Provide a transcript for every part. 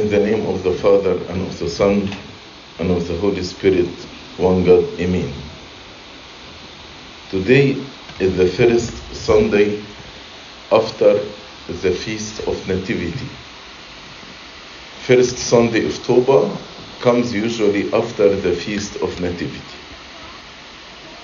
In the name of the Father, and of the Son, and of the Holy Spirit, one God, Amen. Today is the first Sunday after the Feast of Nativity. First Sunday of October comes usually after the Feast of Nativity.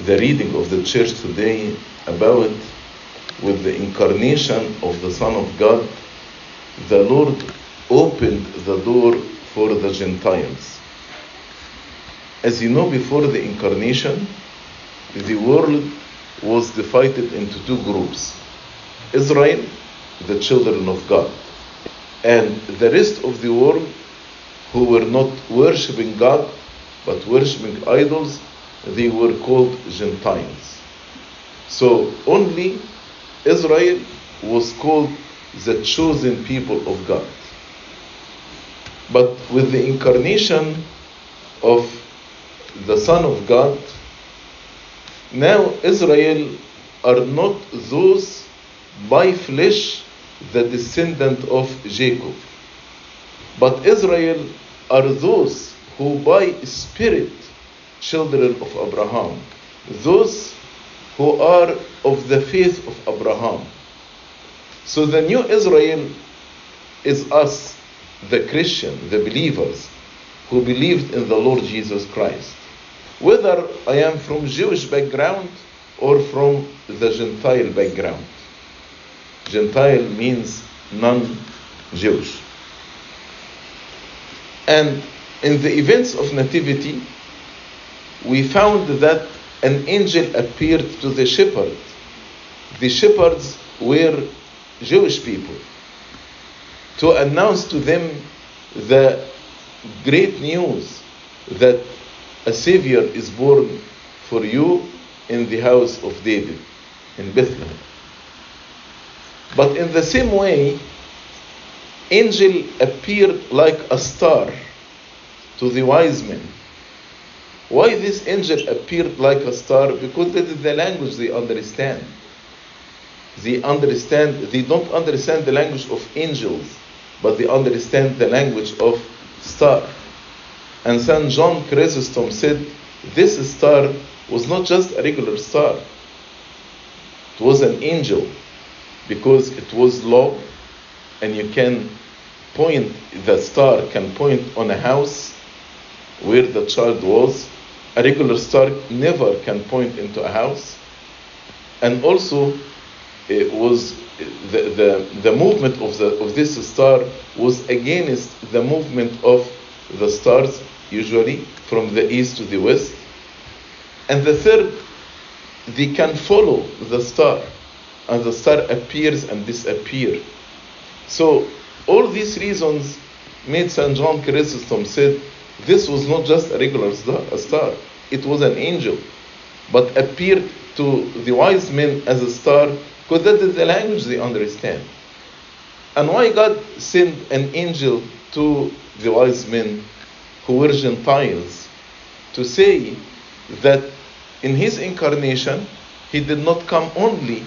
The reading of the church today about with the incarnation of the Son of God, the Lord opened the door for the Gentiles. As you know, before the incarnation, the world was divided into two groups Israel, the children of God, and the rest of the world who were not worshipping God but worshipping idols, they were called Gentiles. So only Israel was called the chosen people of God. But with the incarnation of the Son of God, now Israel are not those by flesh the descendant of Jacob, but Israel are those who by spirit children of Abraham, those who are of the faith of Abraham. So the new Israel is us, the Christian, the believers who believed in the Lord Jesus Christ. Whether I am from Jewish background or from the Gentile background. Gentile means non-Jewish. And in the events of Nativity, we found that an angel appeared to the shepherd. The shepherds were Jewish people to announce to them the great news that a Savior is born for you in the house of David in Bethlehem. But in the same way, angel appeared like a star to the wise men. Why this angel appeared like a star? Because that is the language they understand. They understand, they don't understand the language of angels, but they understand the language of star. And St. John Chrysostom said this star was not just a regular star, it was an angel because it was low and you can point, the star can point on a house where the child was. A regular star never can point into a house. And also, it was the, the, the movement of, the, of this star was against the movement of the stars, usually from the east to the west. And the third, they can follow the star, and the star appears and disappears. So, all these reasons made St. John Chrysostom said this was not just a regular star, a star, it was an angel, but appeared to the wise men as a star because that is the language they understand. And why God sent an angel to the wise men who were Gentiles to say that in his incarnation he did not come only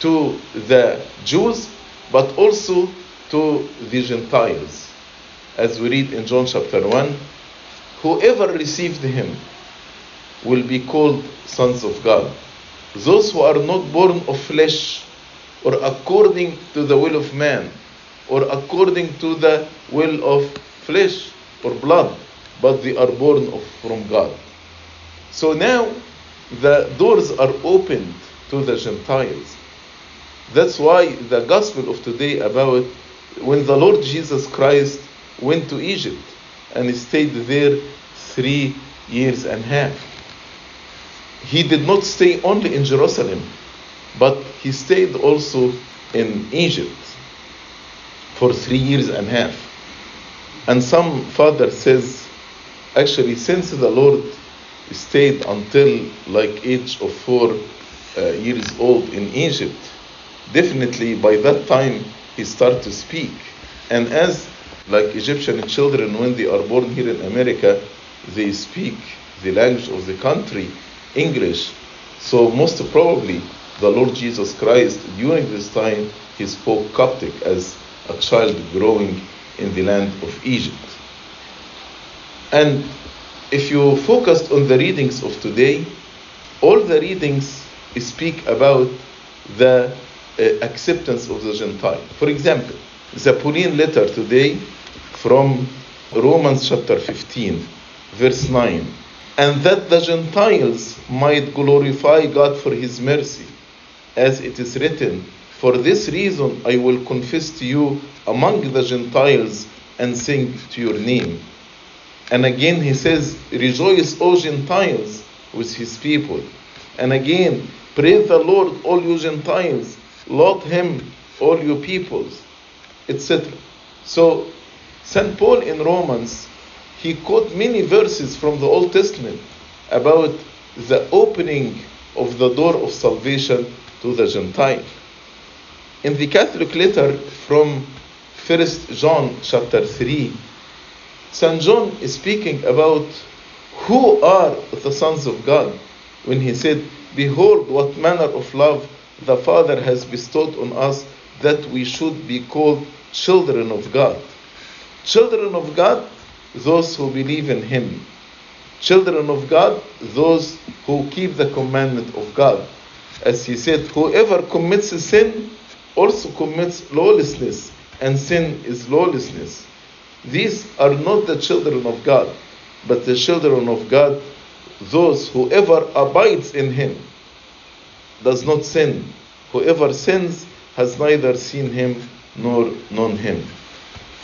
to the Jews but also to the Gentiles. As we read in John chapter 1, whoever received him will be called sons of God. Those who are not born of flesh or according to the will of man or according to the will of flesh or blood, but they are born of, from God. So now the doors are opened to the Gentiles. That's why the gospel of today about when the Lord Jesus Christ went to Egypt and stayed there three years and a half. He did not stay only in Jerusalem, but he stayed also in Egypt for three years and a half. And some father says, actually, since the Lord stayed until like age of four uh, years old in Egypt, definitely by that time he started to speak. And as like Egyptian children, when they are born here in America, they speak the language of the country, English. So most probably the Lord Jesus Christ during this time he spoke Coptic as a child growing in the land of Egypt. And if you focused on the readings of today, all the readings speak about the uh, acceptance of the Gentile. For example, the Pauline letter today from Romans chapter 15, verse 9, and that the Gentiles might glorify God for his mercy, as it is written, For this reason I will confess to you among the Gentiles and sing to your name. And again he says, Rejoice, O Gentiles, with his people. And again, praise the Lord, all you Gentiles, laud him, all you peoples, etc. So, St. Paul in Romans, he quote many verses from the Old Testament about the opening of the door of salvation to the Gentile. In the Catholic letter from 1 John chapter 3, St. John is speaking about who are the sons of God when he said, Behold, what manner of love the Father has bestowed on us that we should be called children of God. Children of God, those who believe in Him. Children of God, those who keep the commandment of God. As He said, whoever commits a sin also commits lawlessness, and sin is lawlessness. These are not the children of God, but the children of God, those whoever abides in Him does not sin. Whoever sins has neither seen Him nor known Him.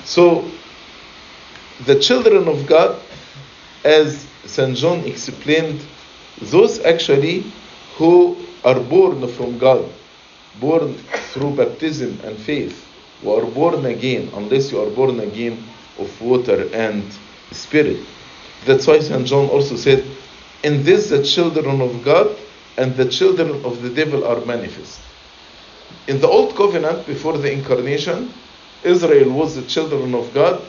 So, the children of God, as St. John explained, those actually who are born from God, born through baptism and faith, who are born again, unless you are born again of water and spirit. That's why St. John also said, In this the children of God and the children of the devil are manifest. In the Old Covenant, before the incarnation, Israel was the children of God,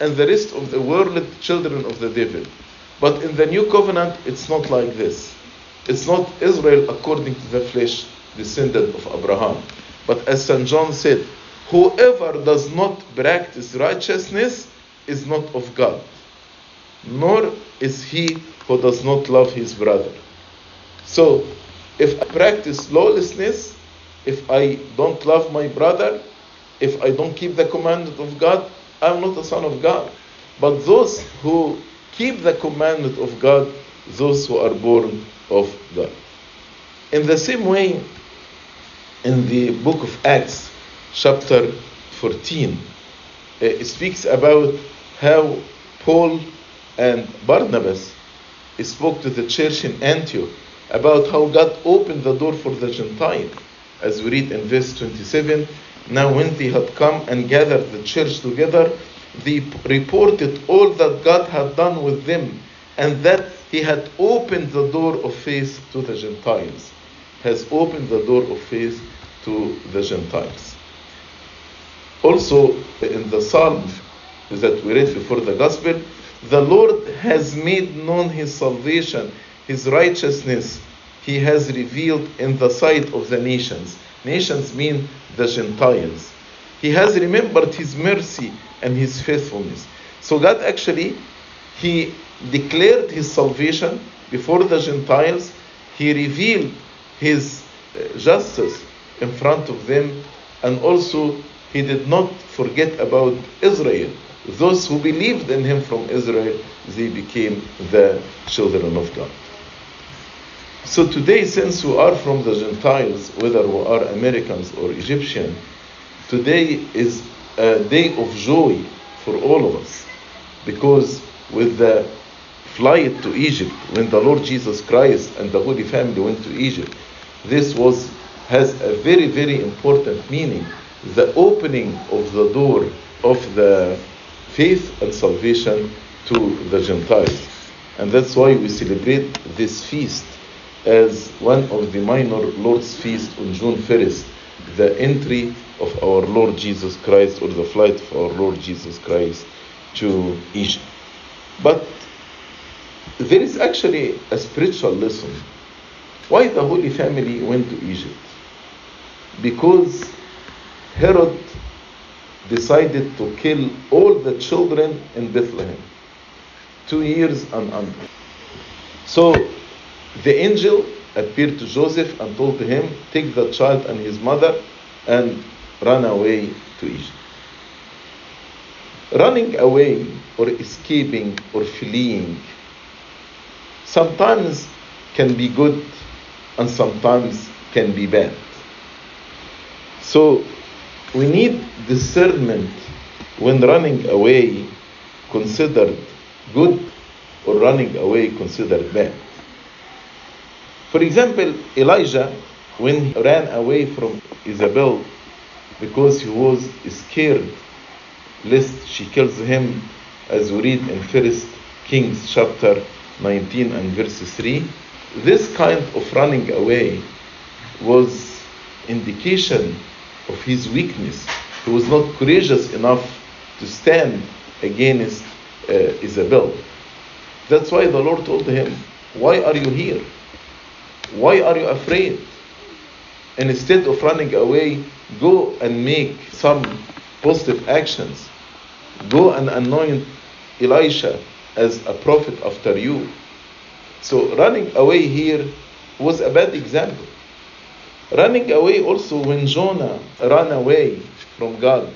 and the rest of the world, children of the devil. But in the New Covenant, it's not like this. It's not Israel according to the flesh, descendant of Abraham. But as St. John said, whoever does not practice righteousness is not of God, nor is he who does not love his brother. So, if I practice lawlessness, if I don't love my brother, if I don't keep the commandment of God, I'm not a son of God. But those who keep the commandment of God, those who are born of God. In the same way, in the book of Acts, chapter 14, eh, it speaks about how Paul and Barnabas spoke to the church in Antioch about how God opened the door for the Gentile. As we read in verse 27, now when they had come and gathered the church together, they reported all that God had done with them and that he had opened the door of faith to the Gentiles. Has opened the door of faith to the Gentiles. Also, in the psalm that we read before the gospel, the Lord has made known his salvation, his righteousness, he has revealed in the sight of the nations. Nations mean the Gentiles. He has remembered his mercy and his faithfulness. So God actually, he declared his salvation before the Gentiles. He revealed his uh, justice in front of them. And also, he did not forget about Israel. Those who believed in him from Israel, they became the children of God. So today, since we are from the Gentiles, whether we are Americans or Egyptian, today is a day of joy for all of us. Because with the flight to Egypt, when the Lord Jesus Christ and the Holy Family went to Egypt, this was has a very, very important meaning. The opening of the door of the faith and salvation to the Gentiles. And that's why we celebrate this feast as one of the minor Lord's Feast on June 1st, the entry of our Lord Jesus Christ or the flight of our Lord Jesus Christ to Egypt. But there is actually a spiritual lesson. Why the Holy Family went to Egypt? Because Herod decided to kill all the children in Bethlehem, two years and under. So the angel appeared to Joseph and told him, Take the child and his mother and run away to Egypt. Running away or escaping or fleeing sometimes can be good and sometimes can be bad. So we need discernment when running away considered good or running away considered bad. For example, Elijah, when he ran away from Isabel because he was scared lest she kills him, as we read in First Kings chapter 19 and verse 3, this kind of running away was indication of his weakness. He was not courageous enough to stand against uh, Isabel. That's why the Lord told him, Why are you here? Why are you afraid? And instead of running away, go and make some positive actions. Go and anoint Elisha as a prophet after you. So running away here was a bad example. Running away also when Jonah ran away from God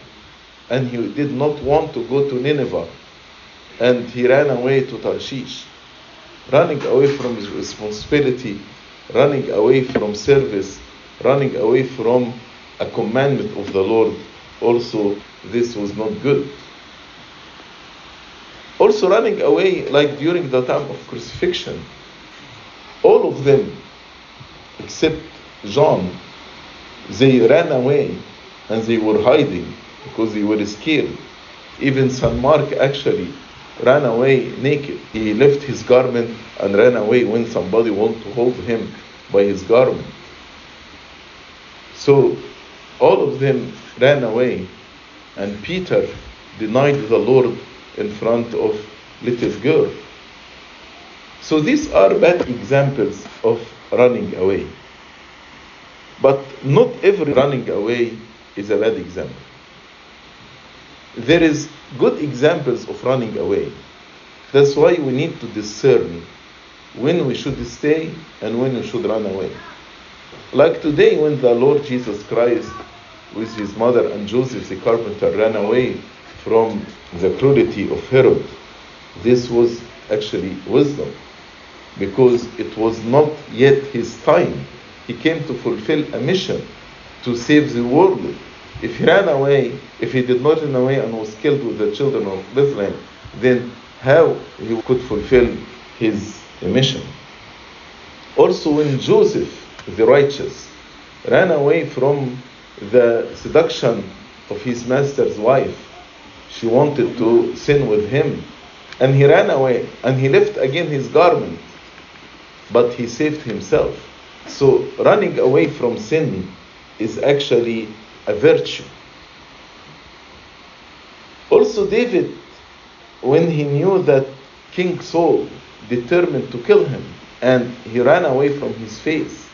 and he did not want to go to Nineveh and he ran away to Tarshish. Running away from his responsibility, running away from service, running away from a commandment of the Lord, also this was not good. Also, running away, like during the time of crucifixion, all of them, except John, they ran away and they were hiding because they were scared. Even St. Mark actually ran away naked. He left his garment and ran away when somebody wanted to hold him by his garment. So all of them ran away, and Peter denied the Lord in front of little girl. So these are bad examples of running away. But not every running away is a bad example. There is good examples of running away. That's why we need to discern when we should stay and when we should run away. Like today, when the Lord Jesus Christ, with his mother and Joseph the carpenter, ran away from the cruelty of Herod, this was actually wisdom because it was not yet his time. He came to fulfill a mission to save the world. If he ran away, if he did not run away and was killed with the children of Bethlehem, then how he could fulfill his mission? Also, when Joseph, the righteous, ran away from the seduction of his master's wife, she wanted to sin with him, and he ran away and he left again his garment, but he saved himself. So, running away from sin is actually a virtue. Also, David, when he knew that King Saul determined to kill him, and he ran away from his face,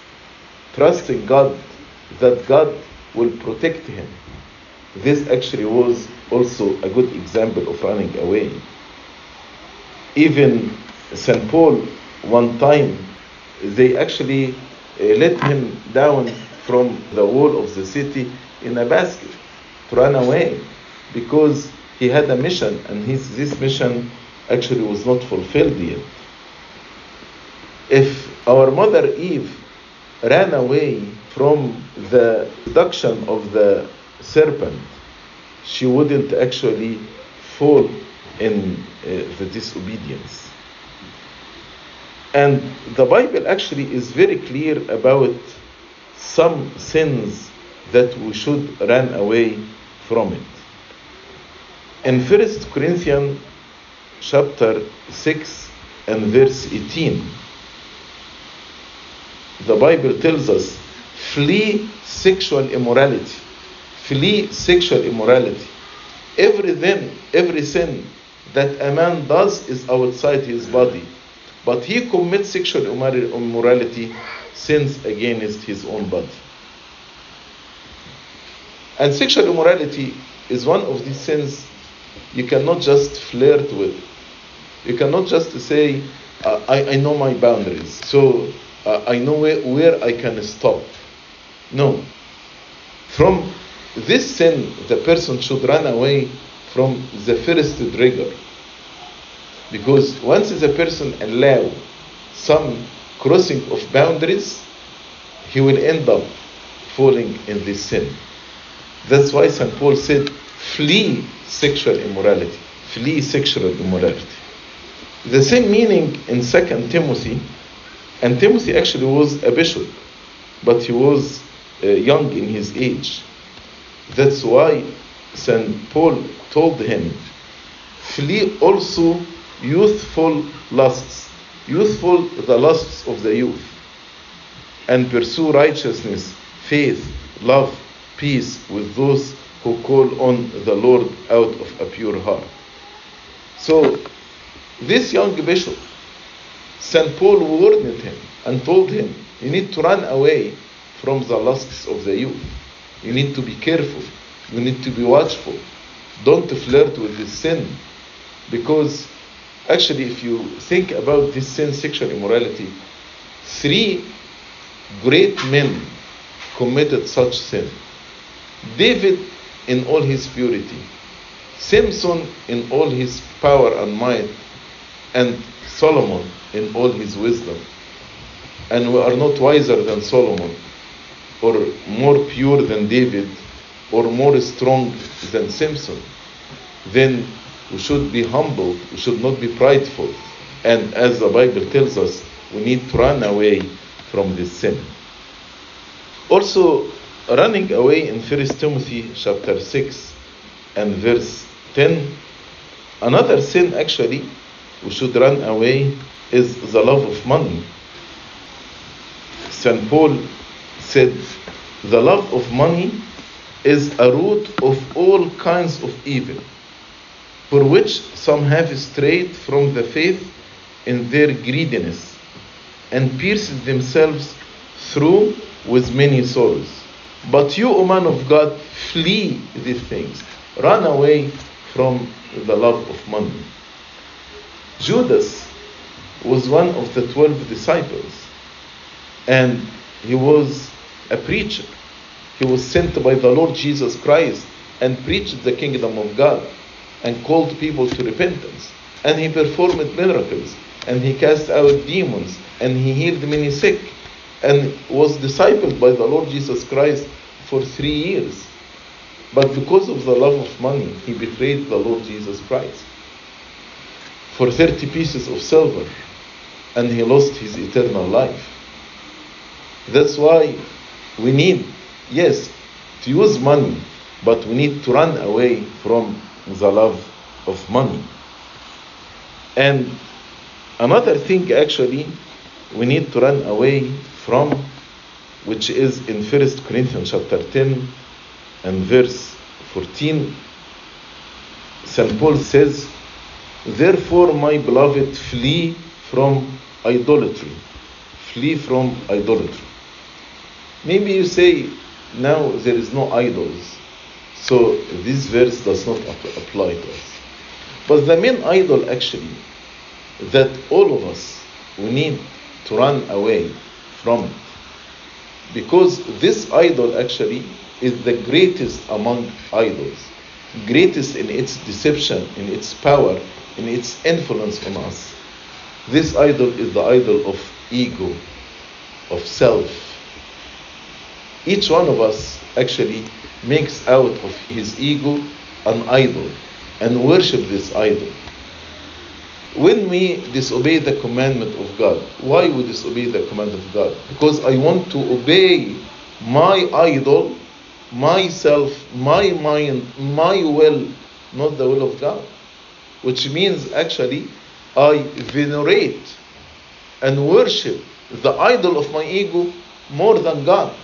trusting God that God will protect him. This actually was also a good example of running away. Even St. Paul, one time, they actually uh, let him down from the wall of the city in a basket to run away because he had a mission and his, this mission actually was not fulfilled yet. If our mother Eve ran away from the seduction of the serpent, she wouldn't actually fall in uh, the disobedience. And the Bible actually is very clear about some sins that we should run away from it. In 1 Corinthians chapter 6 and verse 18, the Bible tells us, flee sexual immorality. Flee sexual immorality. Every then, every sin that a man does is outside his body. But he commits sexual immorality, sins against his own body. And sexual immorality is one of these sins you cannot just flirt with. You cannot just say, uh, I, I know my boundaries, so uh, I know where, where I can stop. No. From this sin, the person should run away from the first trigger. Because once the person allow some crossing of boundaries, he will end up falling in this sin. That's why St. Paul said, flee sexual immorality. Flee sexual immorality. The same meaning in 2 Timothy, and Timothy actually was a bishop, but he was uh, young in his age. That's why St. Paul told him, flee also youthful lusts, youthful the lusts of the youth, and pursue righteousness, faith, love, peace with those who call on the Lord out of a pure heart. So, this young bishop, St. Paul warned him and told him, You need to run away from the lusts of the youth. You need to be careful. You need to be watchful. Don't flirt with this sin. Because actually, if you think about this sin, sexual immorality, three great men committed such sin. David in all his purity, Samson in all his power and might, and Solomon in all his wisdom. And we are not wiser than Solomon, or more pure than David, or more strong than Samson. Then we should be humble, we should not be prideful. And as the Bible tells us, we need to run away from this sin. Also, running away in 1 Timothy chapter 6 and verse 10, another sin actually we should run away is the love of money. St. Paul said, The love of money is a root of all kinds of evil, for which some have strayed from the faith in their greediness and pierced themselves through with many sorrows. But you, O man of God, flee these things. Run away from the love of money. Judas was one of the twelve disciples, and he was a preacher. He was sent by the Lord Jesus Christ and preached the kingdom of God and called people to repentance. And he performed miracles, and he cast out demons, and he healed many sick, and was discipled by the Lord Jesus Christ for three years. But because of the love of money, he betrayed the Lord Jesus Christ for 30 pieces of silver and he lost his eternal life. That's why we need, yes, to use money, but we need to run away from the love of money. And another thing, actually, we need to run away from, which is in 1 Corinthians chapter 10 and verse 14. St. Paul says, Therefore, my beloved, flee from idolatry. Flee from idolatry. Maybe you say, now there is no idols, so this verse does not apply to us. But the main idol, actually, that all of us we need to run away from it. Because this idol actually is the greatest among idols, greatest in its deception, in its power, in its influence on us. This idol is the idol of ego, of self. Each one of us actually makes out of his ego an idol and worship this idol. When we disobey the commandment of God, why we disobey the commandment of God? Because I want to obey my idol, myself, my mind, my will, not the will of God. Which means actually I venerate and worship the idol of my ego more than God.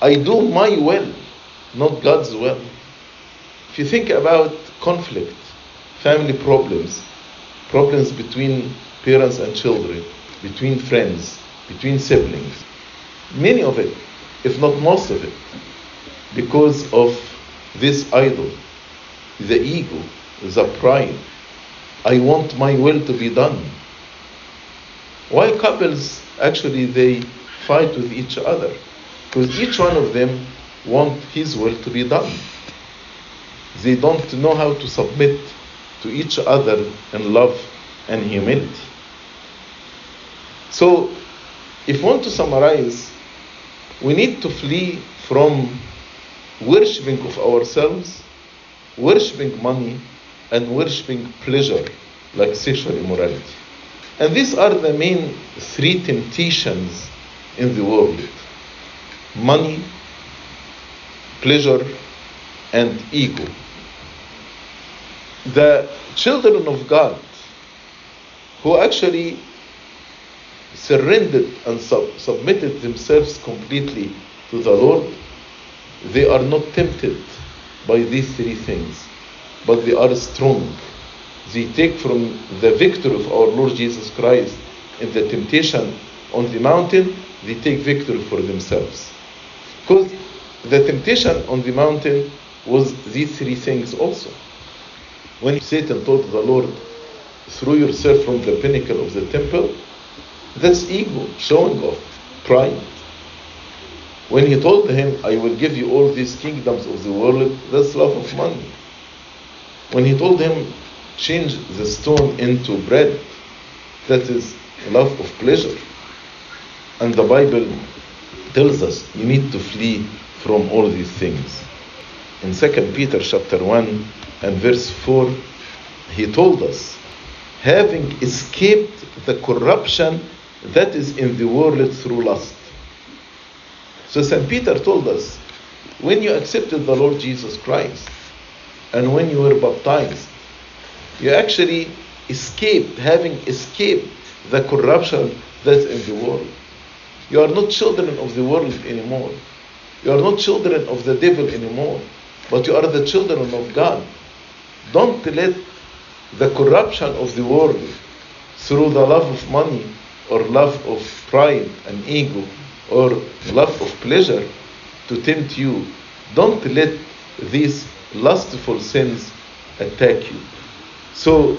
I do my will, not God's will. If you think about conflict, family problems, problems between parents and children, between friends, between siblings, many of it, if not most of it, because of this idol, the ego, the pride. I want my will to be done. Why couples actually they fight with each other? Because each one of them want his will to be done. They don't know how to submit to each other in love and humility. So, if we want to summarize, we need to flee from worshipping of ourselves, worshipping money, and worshipping pleasure, like sexual immorality. And these are the main three temptations in the world money, pleasure, and ego. The children of God who actually surrendered and sub- submitted themselves completely to the Lord, they are not tempted by these three things, but they are strong. They take from the victory of our Lord Jesus Christ in the temptation on the mountain, they take victory for themselves. Because the temptation on the mountain was these three things also. When Satan told the Lord, throw yourself from the pinnacle of the temple, that's ego, showing off, pride. When he told him, I will give you all these kingdoms of the world, that's love of money. When he told him, change the stone into bread, that is love of pleasure. And the Bible tells us you need to flee from all these things. In 2 Peter chapter 1 and verse 4, he told us, having escaped the corruption that is in the world through lust. So St. Peter told us, when you accepted the Lord Jesus Christ and when you were baptized, you actually escaped, having escaped the corruption that's in the world. You are not children of the world anymore. You are not children of the devil anymore, but you are the children of God. Don't let the corruption of the world through the love of money or love of pride and ego or love of pleasure to tempt you. Don't let these lustful sins attack you. So,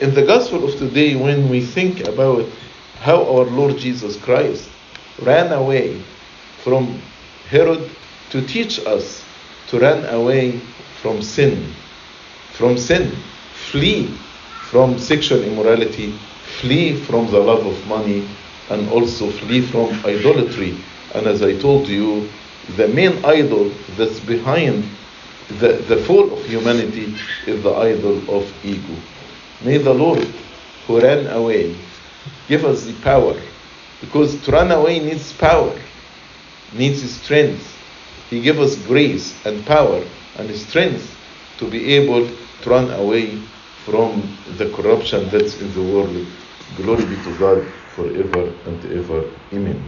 in the gospel of today, when we think about how our Lord Jesus Christ ran away from Herod to teach us to run away from sin, from sin, flee from sexual immorality, flee from the love of money, and also flee from idolatry. And as I told you, the main idol that's behind the, the fall of humanity is the idol of ego. May the Lord, who ran away, give us the power. Because to run away needs power, needs strength. He gave us grace and power and strength to be able to run away from the corruption that's in the world. Glory be to God forever and ever. Amen.